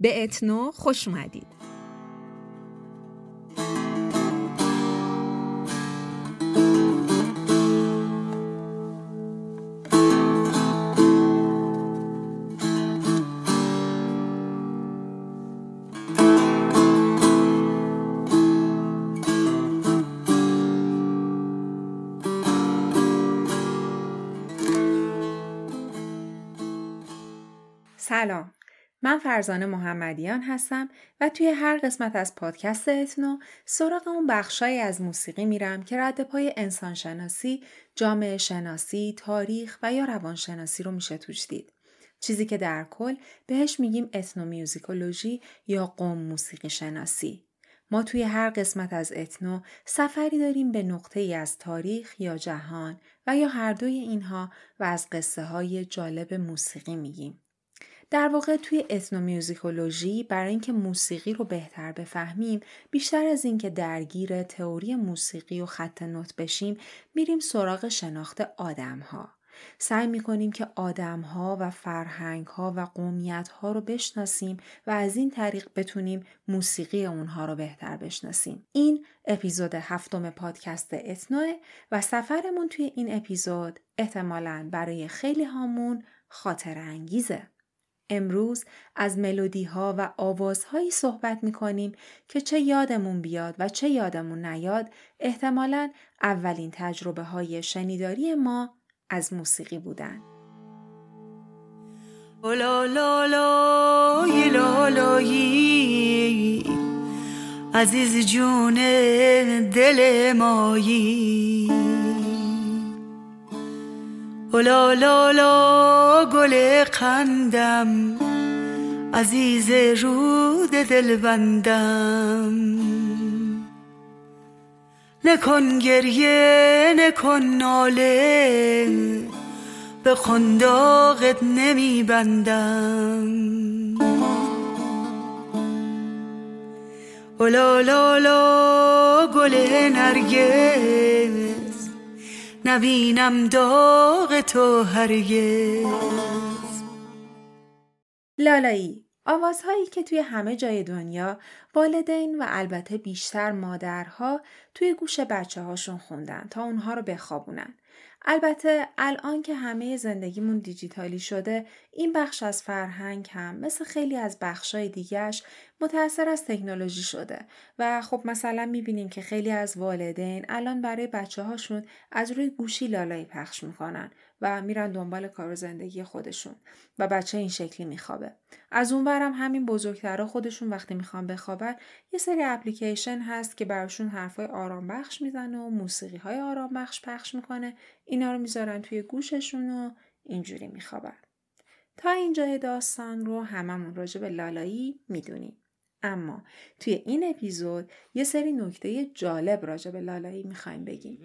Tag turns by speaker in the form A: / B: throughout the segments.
A: به اتنو خوش اومدید. من فرزانه محمدیان هستم و توی هر قسمت از پادکست اتنو سراغ اون بخشایی از موسیقی میرم که رد پای انسانشناسی، جامعه شناسی، تاریخ و یا روانشناسی رو میشه توش دید. چیزی که در کل بهش میگیم اتنومیوزیکولوژی یا قوم موسیقی شناسی. ما توی هر قسمت از اتنو سفری داریم به نقطه ای از تاریخ یا جهان و یا هر دوی اینها و از قصه های جالب موسیقی میگیم. در واقع توی اتنومیوزیکولوژی برای اینکه موسیقی رو بهتر بفهمیم بیشتر از اینکه درگیر تئوری موسیقی و خط نوت بشیم میریم سراغ شناخت آدم ها. سعی می‌کنیم که آدم ها و فرهنگ ها و قومیت ها رو بشناسیم و از این طریق بتونیم موسیقی اونها رو بهتر بشناسیم. این اپیزود هفتم پادکست اتنوه و سفرمون توی این اپیزود احتمالاً برای خیلی هامون خاطر انگیزه. امروز از ملودی ها و آوازهایی صحبت می کنیم که چه یادمون بیاد و چه یادمون نیاد احتمالا اولین تجربه های شنیداری ما از موسیقی بودن.
B: عزیز جون دل مایی لا لا لا گل قندم عزیز رود دل بندم نکن گریه نکن ناله به خنداقت نمی بندم لا گل نرگس نبینم داغ تو هرگز
A: لالایی آوازهایی که توی همه جای دنیا والدین و البته بیشتر مادرها توی گوش بچه هاشون خوندن تا اونها رو بخوابونن. البته الان که همه زندگیمون دیجیتالی شده این بخش از فرهنگ هم مثل خیلی از بخشای دیگهش متأثر از تکنولوژی شده و خب مثلا می‌بینیم که خیلی از والدین الان برای بچه هاشون از روی گوشی لالایی پخش می‌کنن. و میرن دنبال کار و زندگی خودشون و بچه این شکلی میخوابه. از اونورم همین بزرگترها خودشون وقتی می‌خوان بخوابن یه سری اپلیکیشن هست که براشون حرفای آرام بخش می‌زنه و موسیقی های آرام بخش پخش می‌کنه. اینا رو می‌ذارن توی گوششون و اینجوری میخوابن. تا اینجای داستان رو هممون راجع به لالایی می‌دونیم. اما توی این اپیزود یه سری نکته جالب راجع به لالایی می‌خوایم بگیم.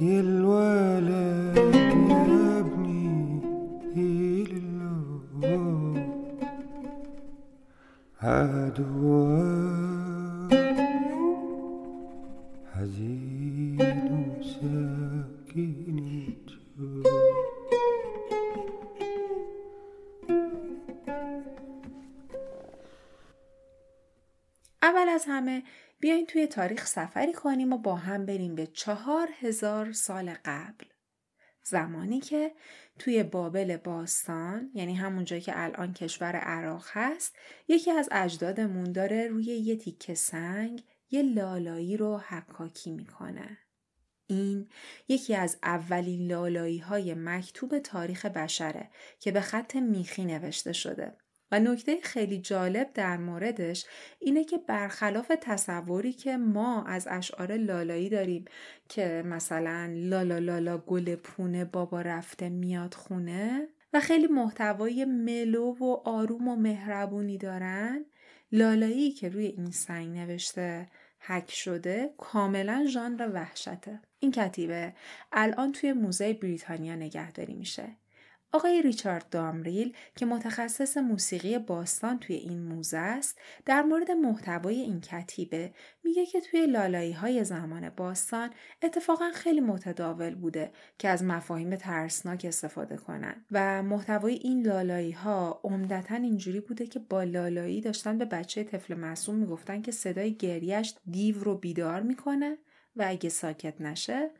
A: يا الولد يا ابني إلا عدوك حزين وساكن اول از همه بیاین توی تاریخ سفری کنیم و با هم بریم به چهار هزار سال قبل. زمانی که توی بابل باستان یعنی همون جایی که الان کشور عراق هست یکی از اجدادمون داره روی یه تیکه سنگ یه لالایی رو حکاکی می‌کنه. این یکی از اولین لالایی های مکتوب تاریخ بشره که به خط میخی نوشته شده و نکته خیلی جالب در موردش اینه که برخلاف تصوری که ما از اشعار لالایی داریم که مثلا لالا لالا گل پونه بابا رفته میاد خونه و خیلی محتوای ملو و آروم و مهربونی دارن لالایی که روی این سنگ نوشته حک شده کاملا ژانر وحشته. این کتیبه الان توی موزه بریتانیا نگهداری میشه. آقای ریچارد دامریل که متخصص موسیقی باستان توی این موزه است در مورد محتوای این کتیبه میگه که توی لالایی های زمان باستان اتفاقا خیلی متداول بوده که از مفاهیم ترسناک استفاده کنن و محتوای این لالایی ها عمدتا اینجوری بوده که با لالایی داشتن به بچه طفل معصوم می‌گفتن که صدای گریش دیو رو بیدار می‌کنه و اگه ساکت نشه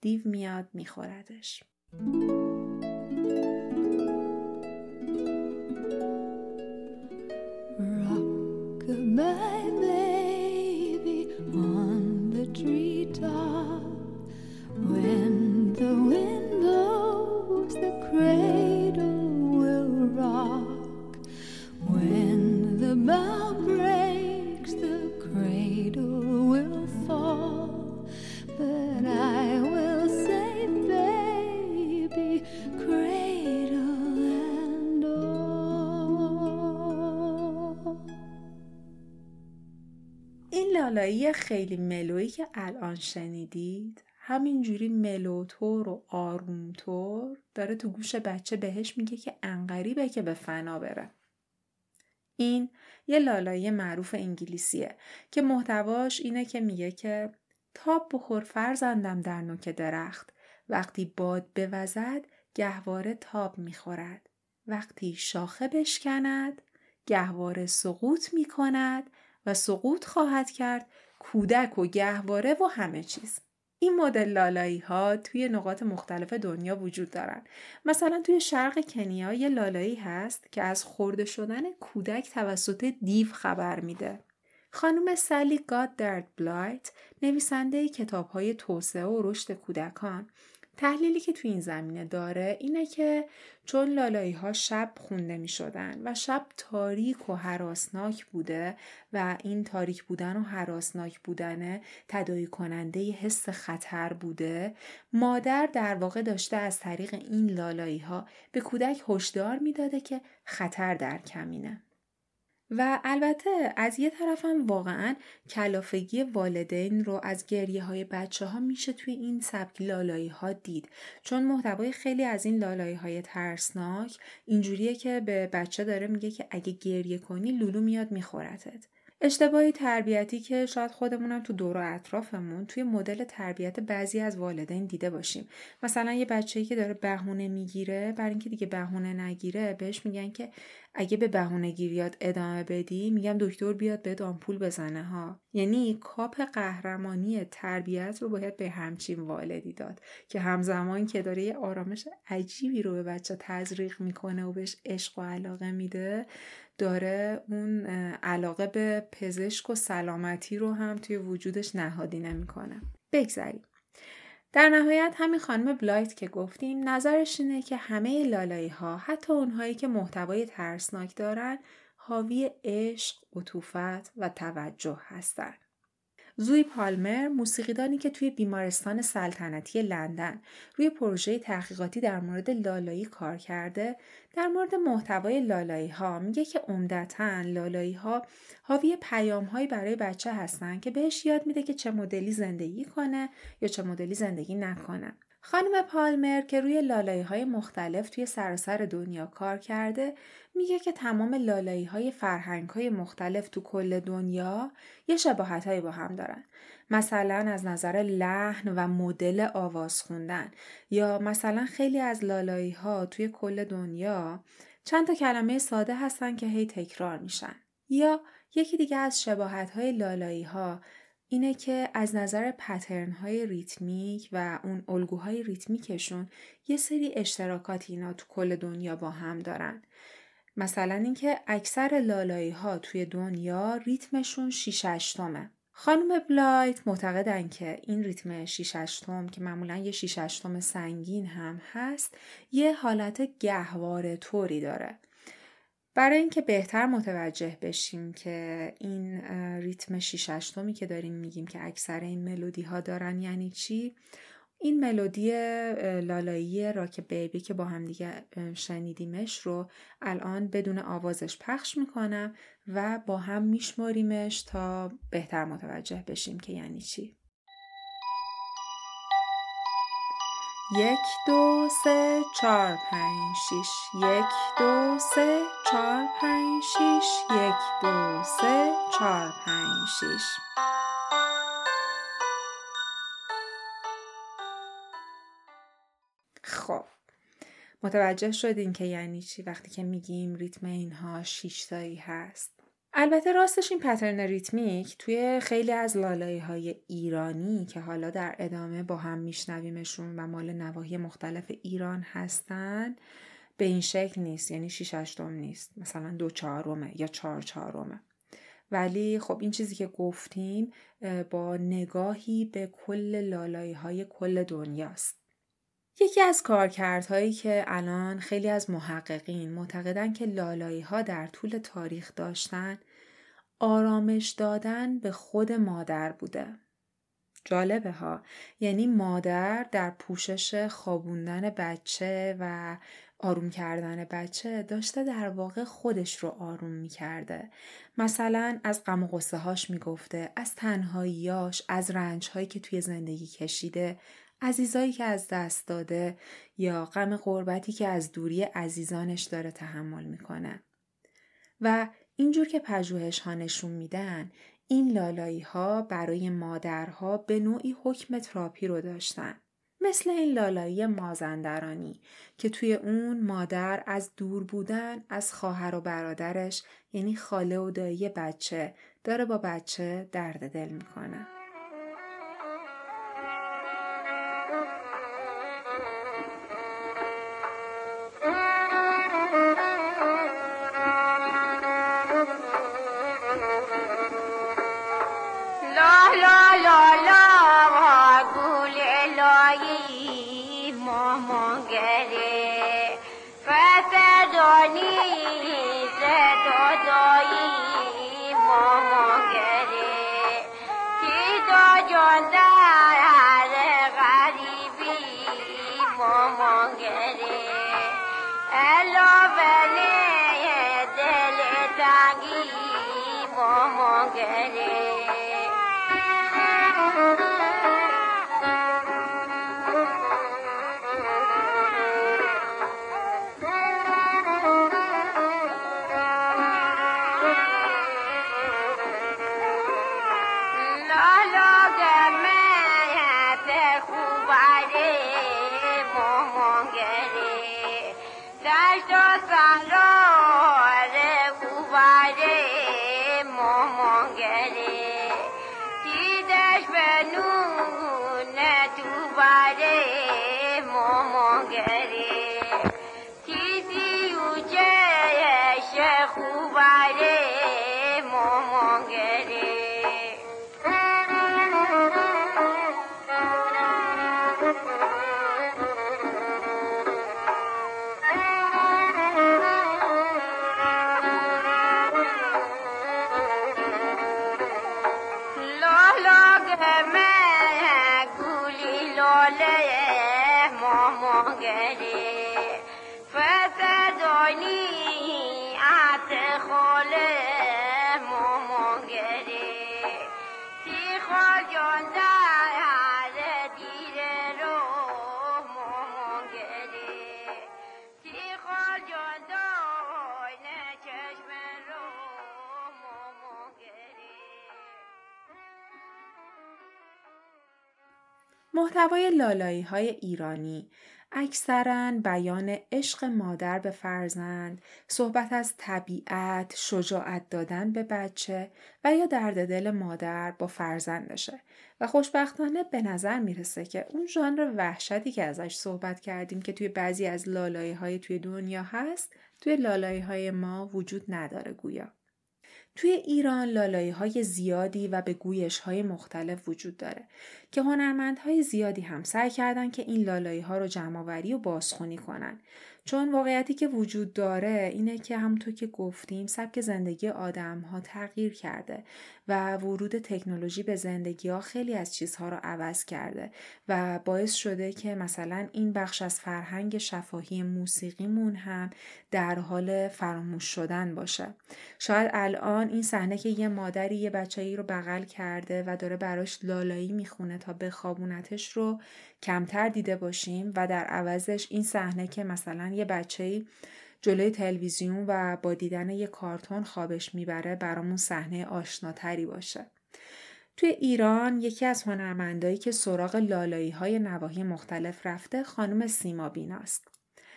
A: دیو میاد میخوردش. لالایی خیلی ملویی که الان شنیدید همینجوری ملوتور و آرومتور داره تو گوش بچه بهش میگه که انقریبه که به فنا بره. این یه لالایی معروف انگلیسیه که محتواش اینه که میگه که تاب بخور فرزندم در نوک درخت. وقتی باد بوزد گهواره تاب می‌خورد. وقتی شاخه بشکند گهواره سقوط می‌کند. و سقوط خواهد کرد کودک و گهواره و همه چیز. این مدل لالایی ها توی نقاط مختلف دنیا وجود دارن. مثلا توی شرق کنیا یه لالایی هست که از خورده شدن کودک توسط دیو خبر میده. خانم سالی گاددرد بلایت نویسنده کتاب های توسعه و رشد کودکان تحلیلی که تو این زمینه داره اینه که چون لالایی ها شب خونده می شدن و شب تاریک و حراسناک بوده و این تاریک بودن و حراسناک بودن تدایی کننده حس خطر بوده مادر در واقع داشته از طریق این لالایی ها به کودک هشدار می‌داده که خطر در کمینه. و البته از یه طرفم واقعا کلافگی والدین رو از گریه های بچه ها میشه توی این سبک لالایی ها دید. چون محتوای خیلی از این لالایی های ترسناک اینجوریه که به بچه داره میگه که اگه گریه کنی لولو میاد میخورتت. اشتباهی تربیتی که شاید خودمونم تو دور و اطرافمون توی مدل تربیت بعضی از والدین دیده باشیم. مثلا یه بچه‌ای که داره بهونه می‌گیره برای اینکه دیگه بهونه نگیره بهش میگن که اگه به بهونه گیریات ادامه بدی میگم دکتر بیاد بهت آمپول بزنه ها. یعنی کاپ قهرمانی تربیت رو باید به همچین والدی داد که همزمان که داره یه آرامش عجیبی رو به بچه تزریق می‌کنه و بهش عشق و علاقه میده. داره اون علاقه به پزشک و سلامتی رو هم توی وجودش نهادی نمی‌کنه بگذریم در نهایت همین خانم بلایت که گفتیم نظرش اینه که همه لالایی ها حتی اونهایی که محتوای ترسناک دارن حاوی عشق، عطوفت و توجه هستند. زوی پالمر موسیقیدانی که توی بیمارستان سلطنتی لندن روی پروژه تحقیقاتی در مورد لالایی کار کرده در مورد محتوای لالایی ها میگه که عمدتا لالایی ها حاوی پیام هایی برای بچه هستن که بهش یاد میده که چه مدلی زندگی کنه یا چه مدلی زندگی نکنه. خانم پالمر که روی لالایی های مختلف توی سراسر دنیا کار کرده میگه که تمام لالایی های فرهنگ های مختلف تو کل دنیا یه شباهت با هم دارن. مثلا از نظر لحن و مدل آواز خوندن یا مثلا خیلی از لالایی ها توی کل دنیا چند تا کلمه ساده هستن که هی تکرار میشن. یا یکی دیگه از شباهت های لالایی ها اینه که از نظر پترن های ریتمیک و اون الگوهای ریتمیکشون یه سری اشتراکاتی اینا تو کل دنیا با هم دارن. مثلا اینکه اکثر لالایی ها توی دنیا ریتمشون 6 اشتمه. خانم بلایت معتقدن که این ریتم 6 اشتم که معمولا یه 6 اشتم سنگین هم هست یه حالت گهواره طوری داره. برای اینکه بهتر متوجه بشیم که این ریتم 6 اشتمی که داریم میگیم که اکثر این ملودی ها دارن یعنی چی؟ این ملودی لالایی راک بیبی که با هم دیگه شنیدیمش رو الان بدون آوازش پخش می‌کنم و با هم میشماریمش تا بهتر متوجه بشیم که یعنی چی. یک دو سه چهار پنج شیش. یک دو سه چهار پنج شیش. یک دو سه چهار پنج شیش. خب. متوجه شدین که یعنی چی؟ وقتی که میگیم ریتم اینها شیشتایی هست. البته راستش این پترن ریتمیک توی خیلی از لالایی های ایرانی که حالا در ادامه با هم میشنویمشون و مال نواحی مختلف ایران هستن به این شکل نیست. یعنی شیش هشتم نیست. مثلا دو چهارمه یا چهار چهارمه. ولی خب این چیزی که گفتیم با نگاهی به کل لالایی های کل دنیاست. یکی از کارکردهایی که الان خیلی از محققین معتقدن که لالایی ها در طول تاریخ داشتن آرامش دادن به خود مادر بوده. جالبه ها یعنی مادر در پوشش خوابوندن بچه و آروم کردن بچه داشته در واقع خودش رو آروم می کرده. مثلا از غم و غصه هاش می گفته، از تنهاییاش، از رنج هایی که توی زندگی کشیده، عزیزایی که از دست داده یا غم غربتی که از دوری عزیزانش داره تحمل می‌کنه. و اینجور که پژوهش ها نشون میدن این لالایی ها برای مادرها به نوعی حکم تراپی رو داشتن. مثل این لالایی مازندرانی که توی اون مادر از دور بودن از خواهر و برادرش یعنی خاله و دایی بچه داره با بچه درد دل می‌کنه. your life. محتوای لالایی های ایرانی اکثرا بیان عشق مادر به فرزند، صحبت از طبیعت، شجاعت دادن به بچه و یا درد دل مادر با فرزندشه و خوشبختانه به نظر می‌رسه که اون ژانر وحشتی که ازش صحبت کردیم که توی بعضی از لالایی های توی دنیا هست توی لالایی های ما وجود نداره گویا. توی ایران لالایی های زیادی و به گویش های مختلف وجود داره که هنرمندهای زیادی هم سعی کردن که این لالایی ها رو جمعآوری و بازخونی کنن. چون واقعیتی که وجود داره اینه که همونطور که گفتیم سبک زندگی آدم ها تغییر کرده و ورود تکنولوژی به زندگی ها خیلی از چیزها رو عوض کرده و باعث شده که مثلا این بخش از فرهنگ شفاهی موسیقیمون هم در حال فراموش شدن باشه. شاید الان این صحنه که یه مادری یه بچه ای رو بغل کرده و داره براش لالایی می‌خونه تا بخوابونتش رو کمتر دیده باشیم و در عوضش این صحنه که مثلا یه بچه جلوی تلویزیون و با دیدن یه کارتون خوابش می‌بره برامون صحنه آشناتری باشه. توی ایران یکی از هنرمندایی که سراغ لالایی های نواحی مختلف رفته خانم سیما بیناست.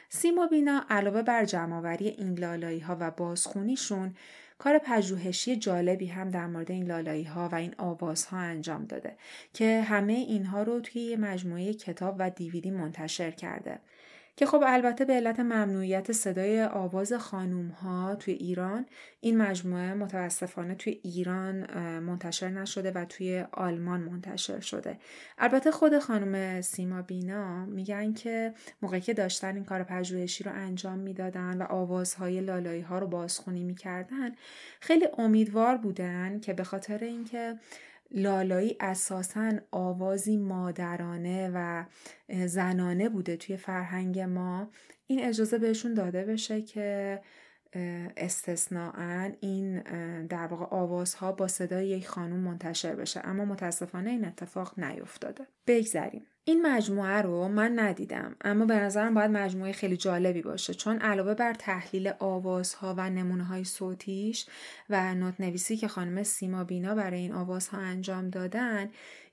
A: سیما بینا علاوه بر جمعآوری این لالایی ها و بازخونیشون کار پژوهشی جالبی هم در مورد این لالایی ها و این آوازها انجام داده که همه اینها رو توی یه مجموعه کتاب و دیویدی منتشر کرده. که خب البته به علت ممنوعیت صدای آواز خانوم ها توی ایران این مجموعه متاسفانه توی ایران منتشر نشده و توی آلمان منتشر شده. البته خود خانم سیما بینا میگن که موقعی که داشتن این کار پژوهشی رو انجام می‌دادن و آوازهای لالایی ها رو بازخونی می‌کردن خیلی امیدوار بودن که به خاطر اینکه لالایی اساسا آوازی مادرانه و زنانه بوده توی فرهنگ ما. این اجازه بهشون داده بشه که استثناعا این در واقع آوازها با صدای یک خانوم منتشر بشه. اما متاسفانه این اتفاق نیفتاده. بگذریم. این مجموعه رو من ندیدم اما به نظرم باید مجموعه خیلی جالبی باشه چون علاوه بر تحلیل آوازها و نمونه های صوتیش و نوت نویسی که خانم سیما بینا برای این آوازها انجام دادن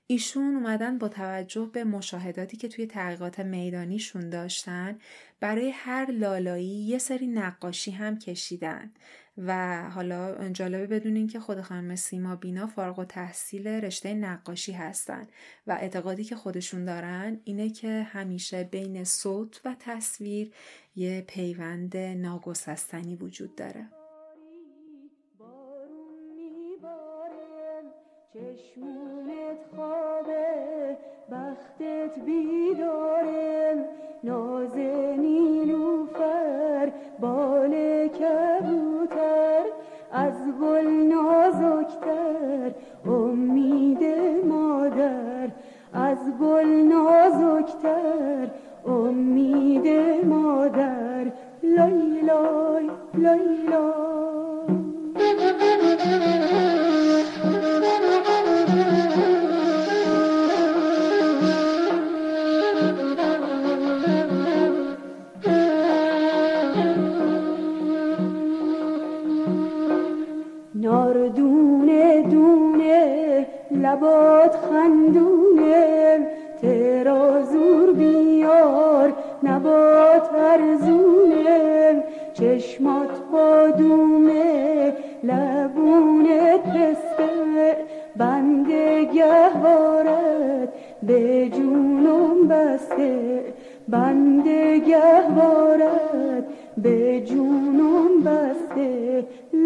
A: ایشون اومدن با توجه به مشاهداتی که توی تحقیقات میدانیشون داشتن برای هر لالایی یه سری نقاشی هم کشیدن. و حالا جالبه بدونین که خود خانم سیما بینا فارغ و تحصیل رشته نقاشی هستن و اعتقادی که خودشون دارن اینه که همیشه بین صوت و تصویر یه پیوند ناگسستنی وجود داره. چشمونت خوابه بختت بال کبوتر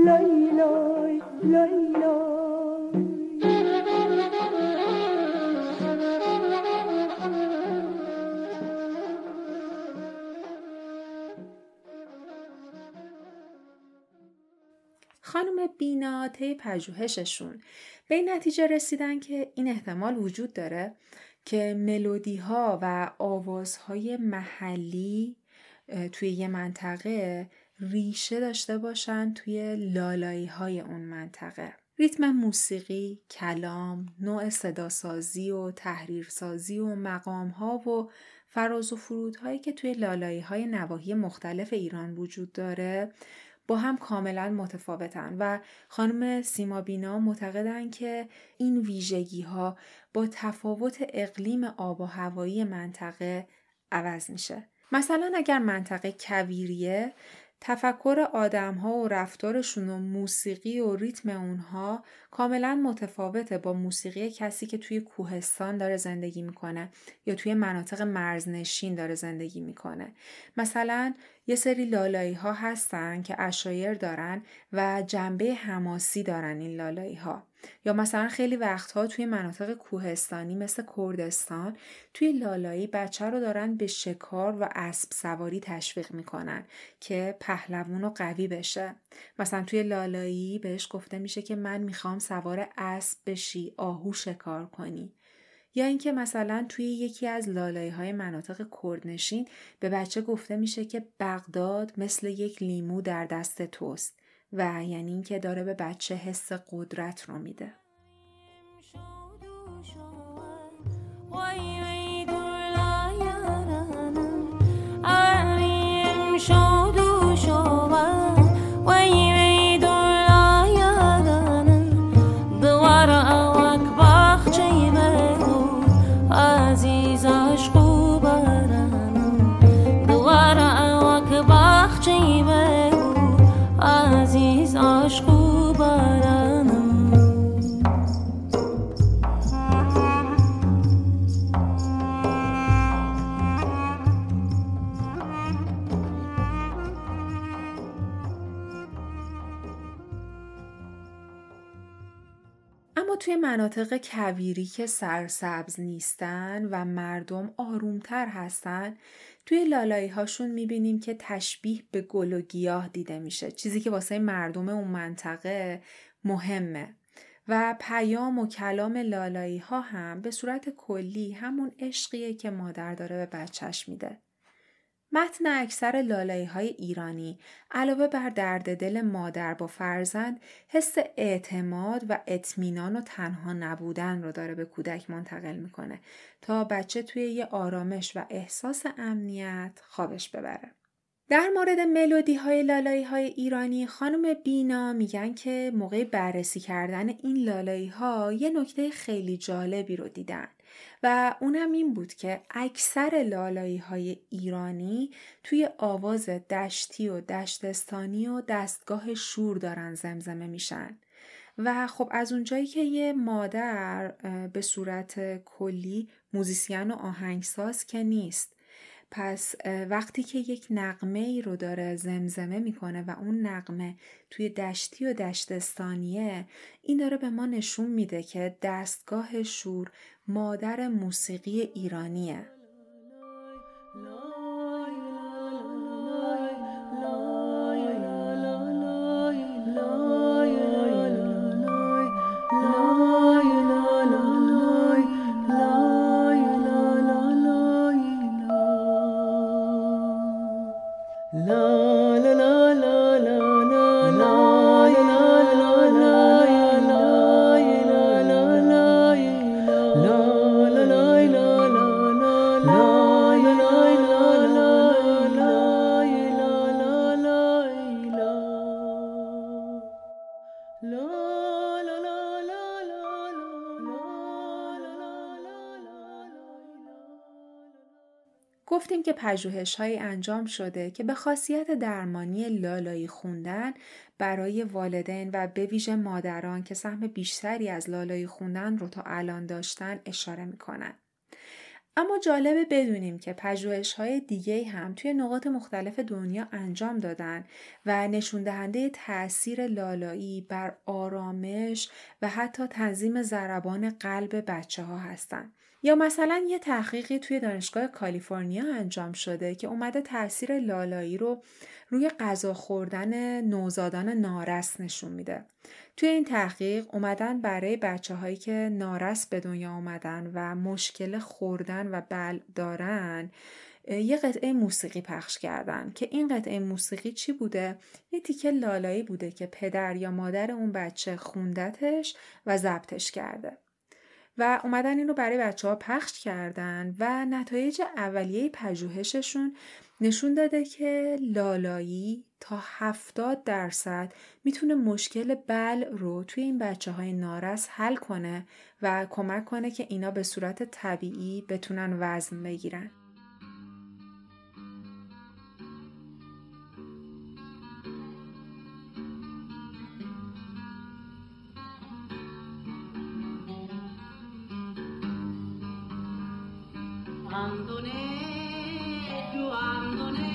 A: خانم بینا طی پژوهششون. به این نتیجه رسیدن که این احتمال وجود داره که ملودی ها و آوازهای محلی توی یه منطقه ریشه داشته باشن توی لالایی های اون منطقه ریتم موسیقی، کلام، نوع صداسازی و تحریرسازی و مقام ها و فراز و فرودهایی که توی لالایی های نواحی مختلف ایران وجود داره با هم کاملا متفاوتن و خانم سیما بینا معتقدن که این ویژگی ها با تفاوت اقلیم آب و هوایی منطقه عوض میشه. مثلا اگر منطقه کویریه تفکر آدم ها و رفتارشون و موسیقی و ریتم اونها کاملا متفاوته با موسیقی کسی که توی کوهستان داره زندگی می‌کنه یا توی مناطق مرزنشین داره زندگی می‌کنه. مثلا یه سری لالایی ها هستن که اشایر دارن و جنبه حماسی دارن این لالایی ها یا مثلا خیلی وقتها توی مناطق کوهستانی مثل کردستان توی لالایی بچه رو دارن به شکار و اسب سواری تشویق می‌کنن که پهلوون و قوی بشه. مثلا توی لالایی بهش گفته میشه که من می‌خوام سوار اسب بشی آهو شکار کنی. یا اینکه مثلا توی یکی از لالایی های مناطق کردنشین به بچه گفته میشه که بغداد مثل یک لیمو در دست توست و یعنی اینکه داره به بچه حس قدرت رو میده. مناطق کویری که سرسبز نیستن و مردم آرومتر هستن توی لالایی هاشون می‌بینیم که تشبیه به گل و گیاه دیده میشه چیزی که واسه مردم اون منطقه مهمه و پیام و کلام لالایی ها هم به صورت کلی همون عشقیه که مادر داره به بچهش میده. متن اکثر لالایی های ایرانی علاوه بر درد دل مادر با فرزند حس اعتماد و اطمینان و تنها نبودن رو داره به کودک منتقل می‌کنه تا بچه توی یه آرامش و احساس امنیت خوابش ببره. در مورد ملودی های لالایی های ایرانی خانم بینا میگن که موقع بررسی کردن این لالایی ها یه نکته خیلی جالبی رو دیدن و اونم این بود که اکثر لالایی های ایرانی توی آواز دشتی و دشتستانی و دستگاه شور دارن زمزمه میشن. و خب از اونجایی که یه مادر به صورت کلی موزیسین و آهنگساز که نیست پس وقتی که یک نقمه ای رو داره زمزمه می‌کنه و اون نقمه توی دشتی و دشتستانیه این داره به ما نشون میده که دستگاه شور مادر موسیقی ایرانیه. که پژوهش های انجام شده که به خاصیت درمانی لالایی خوندن برای والدین و به ویژه مادران که سهم بیشتری از لالایی خوندن رو تا الان داشتن اشاره می‌کنن. اما جالبه بدونیم که پژوهش های دیگه هم توی نقاط مختلف دنیا انجام دادن و نشون دهنده تاثیر لالایی بر آرامش و حتی تنظیم ضربان قلب بچه ها هستن. یا مثلا یه تحقیقی توی دانشگاه کالیفرنیا انجام شده که اومده تاثیر لالایی رو روی غذا خوردن نوزادان نارس نشون میده. توی این تحقیق اومدن برای بچه هایی که نارس به دنیا اومدن و مشکل خوردن و بل دارن یه قطعه موسیقی پخش کردن که این قطعه موسیقی چی بوده؟ یه تیکه لالایی بوده که پدر یا مادر اون بچه خوندتش و ضبطش کرده. و اومدن این رو برای بچه ها پخش کردن و نتایج اولیه پژوهششون نشون داده که لالایی تا 70 درصد می‌تونه مشکل بل رو توی این بچه های نارس حل کنه و کمک کنه که اینا به صورت طبیعی بتونن وزن بگیرن.
C: andone, più andone.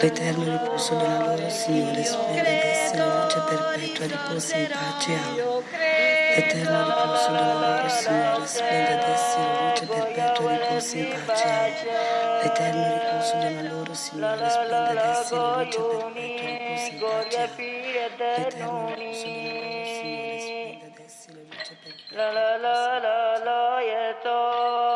D: L'eterno riposo della loro Signore splendidesse luce perpetua riposa in pace. L'eterno riposo della loro Signore splendidesse luce perpetua riposa in pace. L'eterno riposo della loro Signore splendidesse luce perpetua riposa in pace. L'eterno riposo della loro Signore splendidesse luce perpetua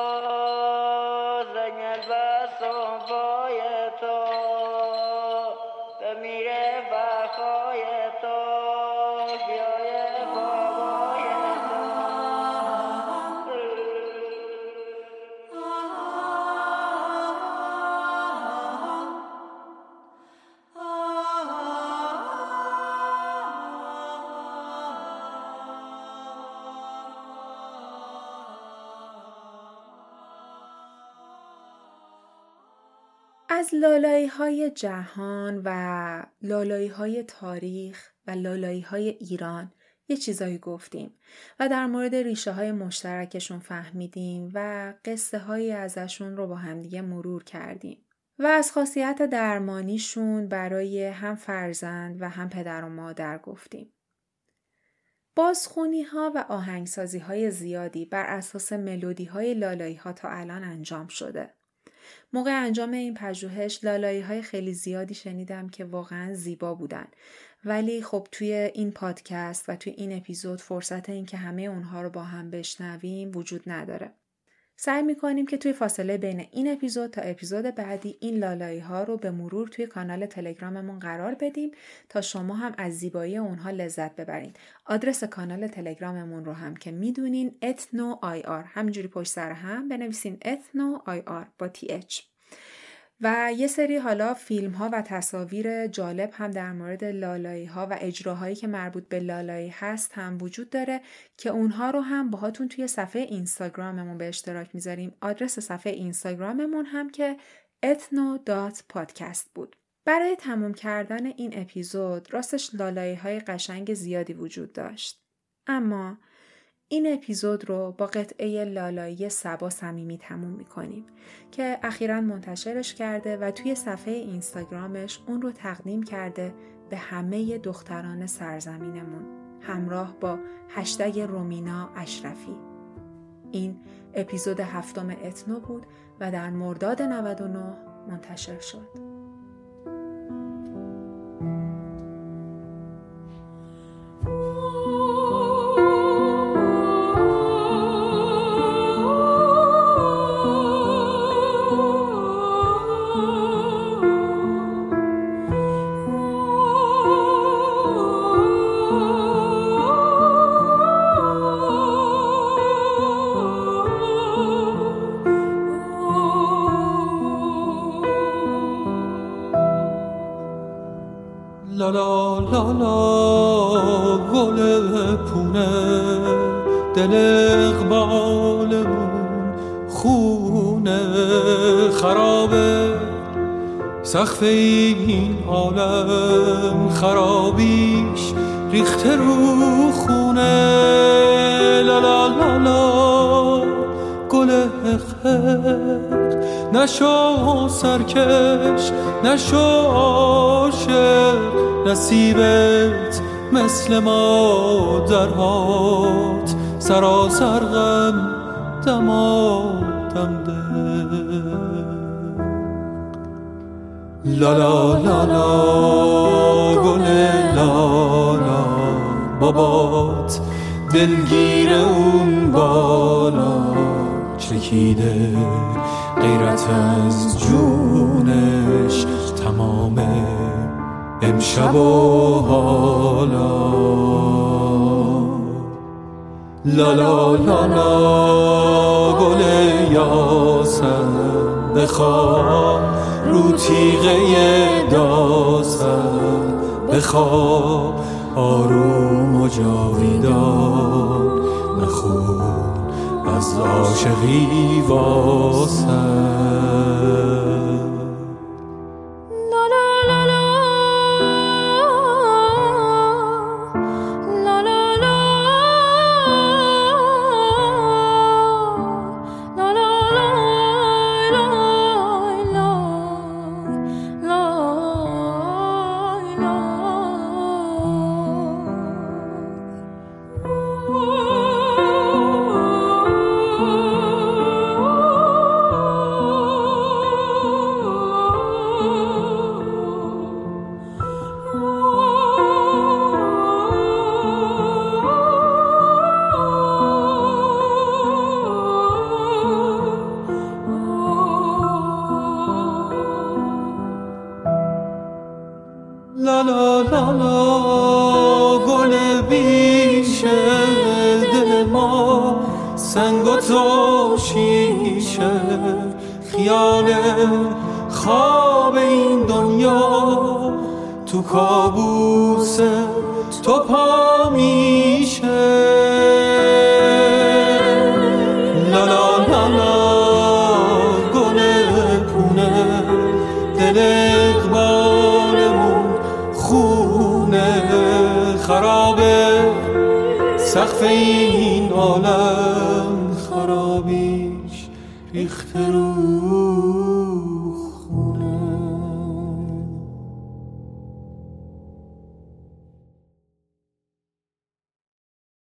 A: لالایی های جهان و لالایی های تاریخ و لالایی های ایران یه چیزایی گفتیم و در مورد ریشه های مشترکشون فهمیدیم و قصه هایی ازشون رو با همدیگه مرور کردیم. و از خاصیت درمانیشون برای هم فرزند و هم پدر و مادر گفتیم. بازخونی ها و آهنگسازی های زیادی بر اساس ملودی های لالایی ها تا الان انجام شده. موقع انجام این پژوهش لالایی های خیلی زیادی شنیدم که واقعا زیبا بودن ولی خب توی این پادکست و توی این اپیزود فرصت این که همه اونها رو با هم بشنویم وجود نداره. سعی می‌کنیم که توی فاصله بین این اپیزود تا اپیزود بعدی این لالایی ها رو به مرور توی کانال تلگراممون قرار بدیم تا شما هم از زیبایی اونها لذت ببرید. آدرس کانال تلگراممون رو هم که می‌دونین آی آر همینجوری پشت سر هم بنویسین اتنو آی آر با تی اچ. و یه سری حالا فیلم ها و تصاویر جالب هم در مورد لالایی ها و اجراهایی که مربوط به لالایی هست هم وجود داره که اونها رو هم باهاتون توی صفحه اینستاگراممون به اشتراک می‌ذاریم. آدرس صفحه اینستاگراممون هم که ethno.podcast بود. برای تموم کردن این اپیزود راستش لالایی های قشنگ زیادی وجود داشت. اما این اپیزود رو با قطعه لالایی سبا صمیمی تموم می‌کنیم که اخیرا منتشرش کرده و توی صفحه اینستاگرامش اون رو تقدیم کرده به همه دختران سرزمینمون. همراه با هشتگ رومینا اشرفی. این اپیزود هفتم اتنو بود و در مرداد 99 منتشر شد.
E: اقبالمون خونه خرابه. سقف این عالم خرابیش ریخته رو خونه لالا لالا گل حق نشو سرکش نشو عاشق. نصیبت مثل ما درهات سراسر غم دمادم ده لالا لالا گل لالا بابات دلگیر اون بالا چکیده غیرت از جونش تمام امشب و حالا. لالا لالا گل یاسم بخواب رو تیغه داستن بخواب آروم و جاویدان نخون از عاشقی واسه